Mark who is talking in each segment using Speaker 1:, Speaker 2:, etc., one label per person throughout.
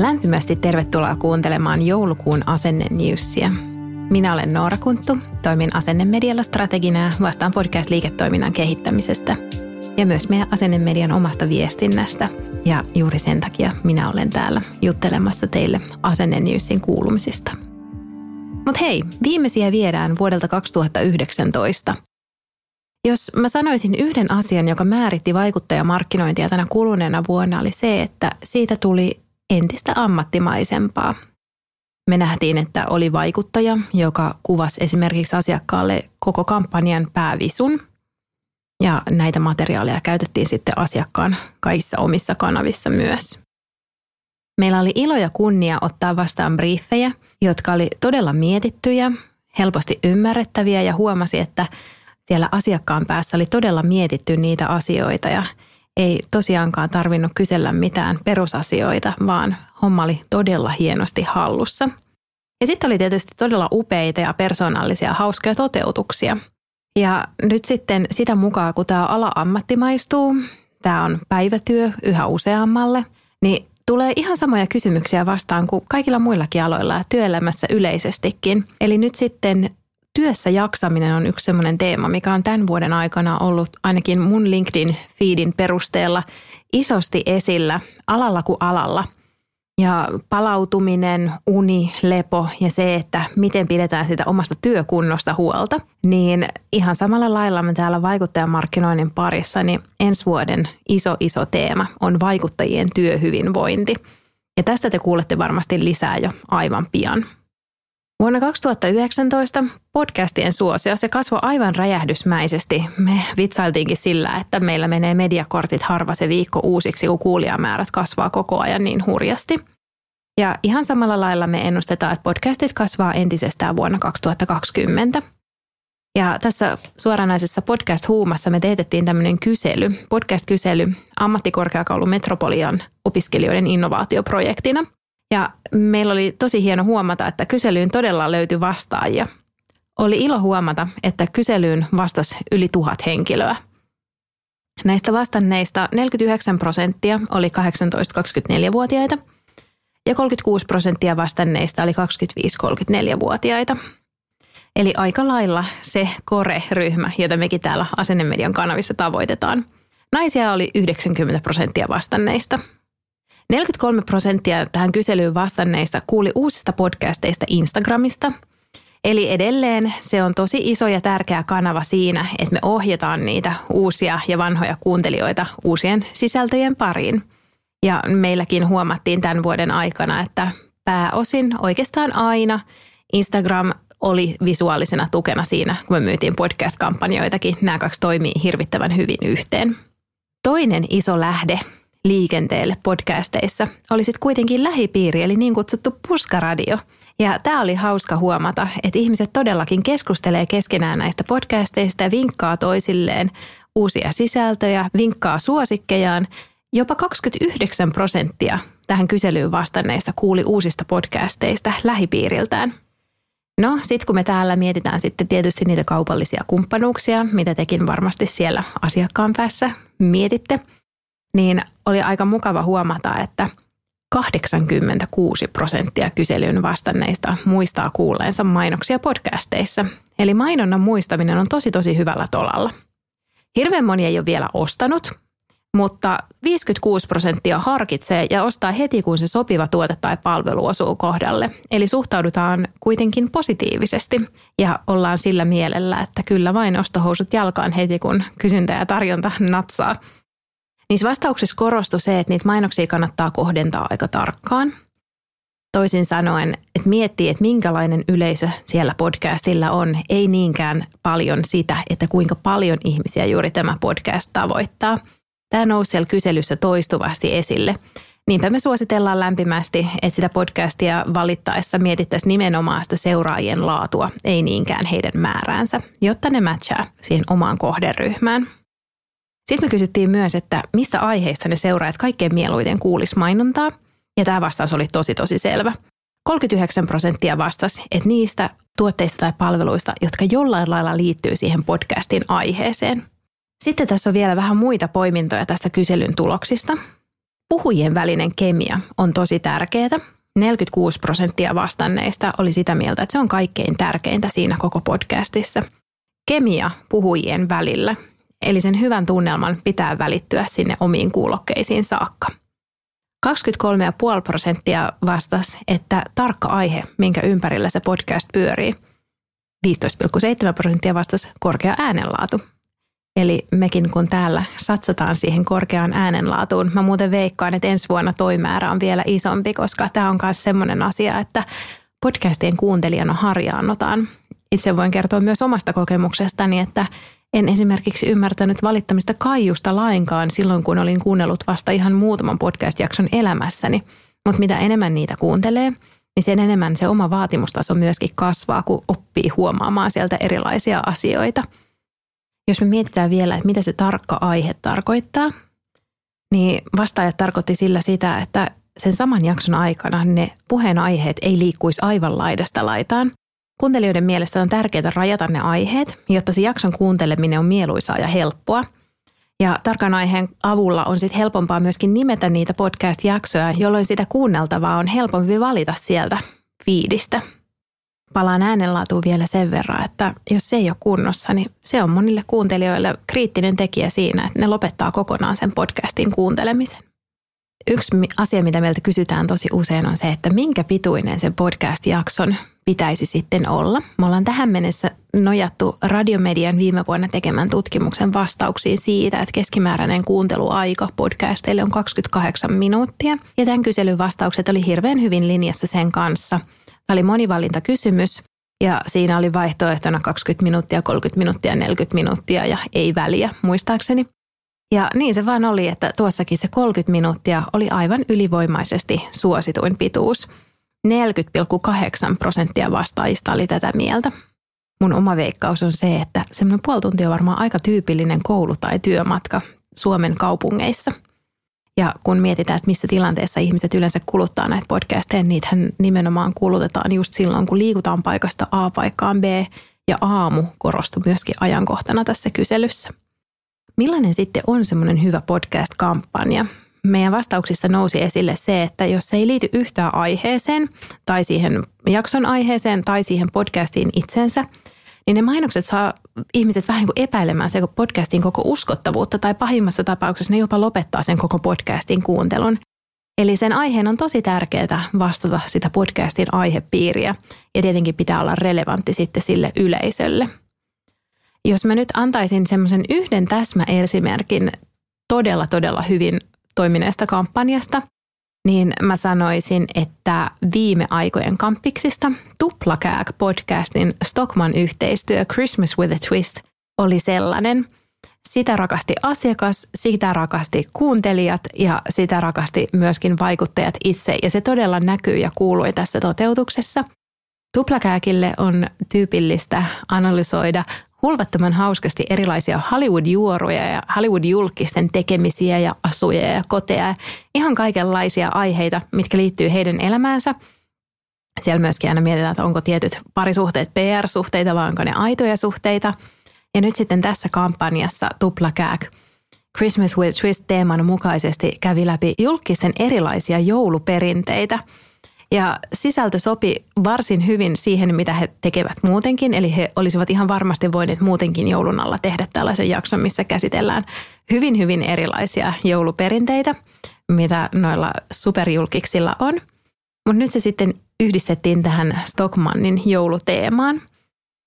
Speaker 1: Lämpimästi tervetuloa kuuntelemaan joulukuun Asenne Newsia. Minä olen Noora Kunttu, toimin Asennemedialla strategina ja vastaan podcast-liiketoiminnan kehittämisestä ja myös meidän Asennemedian omasta viestinnästä. Ja juuri sen takia minä olen täällä juttelemassa teille Asenne Newsin kuulumisista. Mutta hei, viimeisiä viedään vuodelta 2019. Jos mä sanoisin yhden asian, joka määritti vaikuttajamarkkinointia tänä kuluneena vuonna, oli se, että siitä tuli entistä ammattimaisempaa. Me nähtiin, että oli vaikuttaja, joka kuvasi esimerkiksi asiakkaalle koko kampanjan päävisun. Ja näitä materiaaleja käytettiin sitten asiakkaan kaikissa omissa kanavissa myös. Meillä oli ilo ja kunnia ottaa vastaan briefejä, jotka oli todella mietittyjä, helposti ymmärrettäviä ja huomasi, että siellä asiakkaan päässä oli todella mietitty niitä asioita ja ei tosiaankaan tarvinnut kysellä mitään perusasioita, vaan homma oli todella hienosti hallussa. Ja sitten oli tietysti todella upeita ja persoonallisia hauskoja toteutuksia. Ja nyt sitten sitä mukaan, kun tämä ala ammattimaistuu, tämä on päivätyö yhä useammalle, niin tulee ihan samoja kysymyksiä vastaan kuin kaikilla muillakin aloilla ja työelämässä yleisestikin. Eli nyt sitten työssä jaksaminen on yksi sellainen teema, mikä on tämän vuoden aikana ollut ainakin mun LinkedIn-feedin perusteella isosti esillä alalla kuin alalla. Ja palautuminen, uni, lepo ja se, että miten pidetään sitä omasta työkunnosta huolta, niin ihan samalla lailla me täällä vaikuttajamarkkinoinnin parissa, niin ensi vuoden iso iso teema on vaikuttajien työhyvinvointi. Ja tästä te kuulette varmasti lisää jo aivan pian. Vuonna 2019 podcastien suosio se kasvoi aivan räjähdysmäisesti. Me vitsailtiinkin sillä, että meillä menee mediakortit harva se viikko uusiksi, kun kuulijamäärät kasvaa koko ajan niin hurjasti. Ja ihan samalla lailla me ennustetaan, että podcastit kasvaa entisestään vuonna 2020. Ja tässä suoranaisessa podcast-huumassa me teetettiin tämmöinen kysely, podcast-kysely ammattikorkeakoulu Metropolian opiskelijoiden innovaatioprojektina – ja meillä oli tosi hieno huomata, että kyselyyn todella löytyi vastaajia. Oli ilo huomata, että kyselyyn vastasi yli tuhat henkilöä. Näistä vastanneista 49 prosenttia oli 18-24-vuotiaita ja 36 prosenttia vastanneista oli 25-34-vuotiaita. Eli aika lailla se kore-ryhmä, jota mekin täällä Asennemedian kanavissa tavoitetaan. Naisia oli 90 prosenttia vastanneista – 43 prosenttia tähän kyselyyn vastanneista kuuli uusista podcasteista Instagramista. Eli edelleen se on tosi iso ja tärkeä kanava siinä, että me ohjataan niitä uusia ja vanhoja kuuntelijoita uusien sisältöjen pariin. Ja meilläkin huomattiin tämän vuoden aikana, että pääosin oikeastaan aina Instagram oli visuaalisena tukena siinä, kun me myytiin podcast-kampanjoitakin. Nämä kaksi toimii hirvittävän hyvin yhteen. Toinen iso lähde liikenteelle podcasteissa oli sitten kuitenkin lähipiiri, eli niin kutsuttu puskaradio. Ja tämä oli hauska huomata, että ihmiset todellakin keskustelee keskenään näistä podcasteista ja vinkkaa toisilleen uusia sisältöjä, vinkkaa suosikkejaan. Jopa 29 prosenttia tähän kyselyyn vastanneista kuuli uusista podcasteista lähipiiriltään. No, sitten kun me täällä mietitään sitten tietysti niitä kaupallisia kumppanuuksia, mitä tekin varmasti siellä asiakkaan päässä mietitte – niin oli aika mukava huomata, että 86 prosenttia kyselyn vastanneista muistaa kuulleensa mainoksia podcasteissa. Eli mainonnan muistaminen on tosi tosi hyvällä tolalla. Hirveän moni ei ole vielä ostanut, mutta 56 prosenttia harkitsee ja ostaa heti, kun se sopiva tuote tai palvelu osuu kohdalle. Eli suhtaudutaan kuitenkin positiivisesti ja ollaan sillä mielellä, että kyllä vain ostohousut jalkaan heti, kun kysyntä ja tarjonta natsaa – Niissä vastauksissa korostui se, että niitä mainoksia kannattaa kohdentaa aika tarkkaan. Toisin sanoen, että miettii, että minkälainen yleisö siellä podcastilla on, ei niinkään paljon sitä, että kuinka paljon ihmisiä juuri tämä podcast tavoittaa. Tämä nousi siellä kyselyssä toistuvasti esille. Niinpä me suositellaan lämpimästi, että sitä podcastia valittaessa mietittäisiin nimenomaan sitä seuraajien laatua, ei niinkään heidän määräänsä, jotta ne matchaa siihen omaan kohderyhmään. Sitten me kysyttiin myös, että mistä aiheista ne seuraajat kaikkein mieluiten kuulis mainontaa, ja tämä vastaus oli tosi tosi selvä. 39 prosenttia vastasi, että niistä tuotteista tai palveluista, jotka jollain lailla liittyy siihen podcastin aiheeseen. Sitten tässä on vielä vähän muita poimintoja tästä kyselyn tuloksista. Puhujien välinen kemia on tosi tärkeää. 46 prosenttia vastanneista oli sitä mieltä, että se on kaikkein tärkeintä siinä koko podcastissa. Kemia puhujien välillä, eli sen hyvän tunnelman pitää välittyä sinne omiin kuulokkeisiin saakka. 23,5 prosenttia vastasi, että tarkka aihe, minkä ympärillä se podcast pyörii. 15,7 prosenttia vastasi korkea äänenlaatu. Eli mekin kun täällä satsataan siihen korkeaan äänenlaatuun, mä muuten veikkaan, että ensi vuonna toi määrä on vielä isompi, koska tämä on myös semmoinen asia, että podcastien kuuntelijana harjaannotaan. Itse voin kertoa myös omasta kokemuksestani, että en esimerkiksi ymmärtänyt valittamista kaiusta lainkaan silloin, kun olin kuunnellut vasta ihan muutaman podcast-jakson elämässäni. Mutta mitä enemmän niitä kuuntelee, niin sen enemmän se oma vaatimustaso myöskin kasvaa, kun oppii huomaamaan sieltä erilaisia asioita. Jos me mietitään vielä, että mitä se tarkka aihe tarkoittaa, niin vastaajat tarkoitti sillä sitä, että sen saman jakson aikana ne puheenaiheet ei liikkuisi aivan laidasta laitaan, Kuuntelijoiden mielestä on tärkeää rajata ne aiheet, jotta se jakson kuunteleminen on mieluisaa ja helppoa. Ja tarkan aiheen avulla on sitten helpompaa myöskin nimetä niitä podcast-jaksoja, jolloin sitä kuunneltavaa on helpompi valita sieltä fiidistä. Palaan äänenlaatuun vielä sen verran, että jos se ei ole kunnossa, niin se on monille kuuntelijoille kriittinen tekijä siinä, että ne lopettaa kokonaan sen podcastin kuuntelemisen. Yksi asia, mitä meiltä kysytään tosi usein on se, että minkä pituinen sen podcast-jakson pitäisi sitten olla. Me ollaan tähän mennessä nojattu Radiomedian viime vuonna tekemän tutkimuksen vastauksiin siitä, että keskimääräinen kuunteluaika podcasteille on 28 minuuttia. Ja tämän kyselyn vastaukset oli hirveän hyvin linjassa sen kanssa. Tämä oli monivalintakysymys ja siinä oli vaihtoehtona 20 minuuttia, 30 minuuttia, 40 minuuttia ja ei väliä muistaakseni. Ja niin se vaan oli, että tuossakin se 30 minuuttia oli aivan ylivoimaisesti suosituin pituus. 40,8 prosenttia vastaajista oli tätä mieltä. Mun oma veikkaus on se, että semmoinen puoli tuntia on varmaan aika tyypillinen koulu- tai työmatka Suomen kaupungeissa. Ja kun mietitään, että missä tilanteessa ihmiset yleensä kuluttaa näitä podcasteja, niitähän nimenomaan kulutetaan just silloin, kun liikutaan paikasta A paikkaan B, ja aamu korostui myöskin ajankohtana tässä kyselyssä. Millainen sitten on semmoinen hyvä podcast-kampanja? Meidän vastauksista nousi esille se, että jos se ei liity yhtään aiheeseen tai siihen jakson aiheeseen tai siihen podcastiin itsensä, niin ne mainokset saa ihmiset vähän niin kuin epäilemään se podcastin koko uskottavuutta tai pahimmassa tapauksessa ne jopa lopettaa sen koko podcastin kuuntelun. Eli sen aiheen on tosi tärkeää vastata sitä podcastin aihepiiriä ja tietenkin pitää olla relevantti sitten sille yleisölle – jos mä nyt antaisin semmoisen yhden täsmäesimerkin todella, todella hyvin toimineesta kampanjasta, niin mä sanoisin, että viime aikojen kampiksista Tuplakääk podcastin Stockman yhteistyö Christmas with a Twist oli sellainen. Sitä rakasti asiakas, sitä rakasti kuuntelijat ja sitä rakasti myöskin vaikuttajat itse ja se todella näkyy ja kuului tässä toteutuksessa. Tuplakääkille on tyypillistä analysoida hulvattoman hauskasti erilaisia Hollywood-juoruja ja Hollywood-julkisten tekemisiä ja asuja ja koteja. Ja ihan kaikenlaisia aiheita, mitkä liittyy heidän elämäänsä. Siellä myöskin aina mietitään, että onko tietyt parisuhteet PR-suhteita vai onko ne aitoja suhteita. Ja nyt sitten tässä kampanjassa Tuplakääk Christmas with Twist-teeman mukaisesti kävi läpi julkisten erilaisia jouluperinteitä – ja sisältö sopi varsin hyvin siihen, mitä he tekevät muutenkin. Eli he olisivat ihan varmasti voineet muutenkin joulun alla tehdä tällaisen jakson, missä käsitellään hyvin, hyvin erilaisia jouluperinteitä, mitä noilla superjulkiksilla on. Mutta nyt se sitten yhdistettiin tähän Stockmannin jouluteemaan.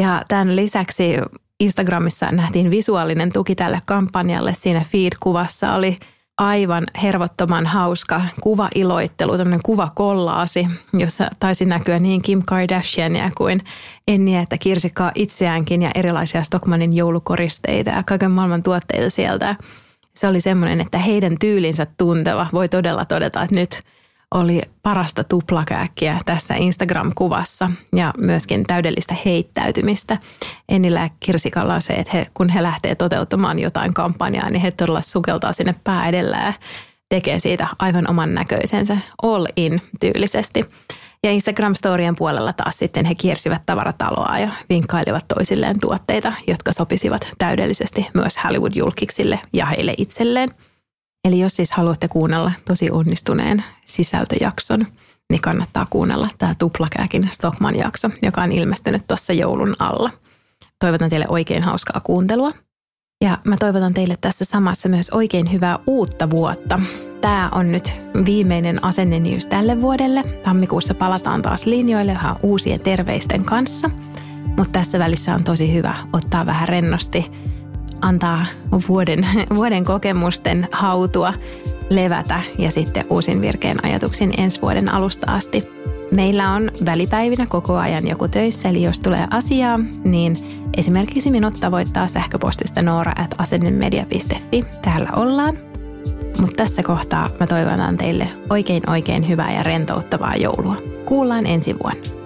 Speaker 1: Ja tämän lisäksi Instagramissa nähtiin visuaalinen tuki tälle kampanjalle. Siinä feed-kuvassa oli aivan hervottoman hauska kuvailoittelu, tämmöinen kuvakollaasi, jossa taisi näkyä niin Kim Kardashiania kuin Enniä että Kirsikkaa itseäänkin ja erilaisia Stockmanin joulukoristeita ja kaiken maailman tuotteita sieltä. Se oli semmoinen, että heidän tyylinsä tunteva voi todella todeta, että nyt – oli parasta tuplakääkkiä tässä Instagram-kuvassa ja myöskin täydellistä heittäytymistä. Ennillä ja Kirsikalla on se, että he, kun he lähtee toteuttamaan jotain kampanjaa, niin he todella sukeltaa sinne pää edellä ja tekee siitä aivan oman näköisensä all in tyylisesti. Ja Instagram-storien puolella taas sitten he kiersivät tavarataloa ja vinkkailivat toisilleen tuotteita, jotka sopisivat täydellisesti myös Hollywood-julkiksille ja heille itselleen – Eli jos siis haluatte kuunnella tosi onnistuneen sisältöjakson, niin kannattaa kuunnella tämä Tuplakääkin Stockman-jakso, joka on ilmestynyt tuossa joulun alla. Toivotan teille oikein hauskaa kuuntelua. Ja mä toivotan teille tässä samassa myös oikein hyvää uutta vuotta. Tämä on nyt viimeinen asenne news tälle vuodelle. Tammikuussa palataan taas linjoille ihan uusien terveisten kanssa. Mutta tässä välissä on tosi hyvä ottaa vähän rennosti antaa vuoden, vuoden kokemusten hautua, levätä ja sitten uusin virkeen ajatuksin ensi vuoden alusta asti. Meillä on välipäivinä koko ajan joku töissä, eli jos tulee asiaa, niin esimerkiksi minut tavoittaa sähköpostista noora.asennemedia.fi. Täällä ollaan. Mutta tässä kohtaa mä toivotan teille oikein oikein hyvää ja rentouttavaa joulua. Kuullaan ensi vuonna.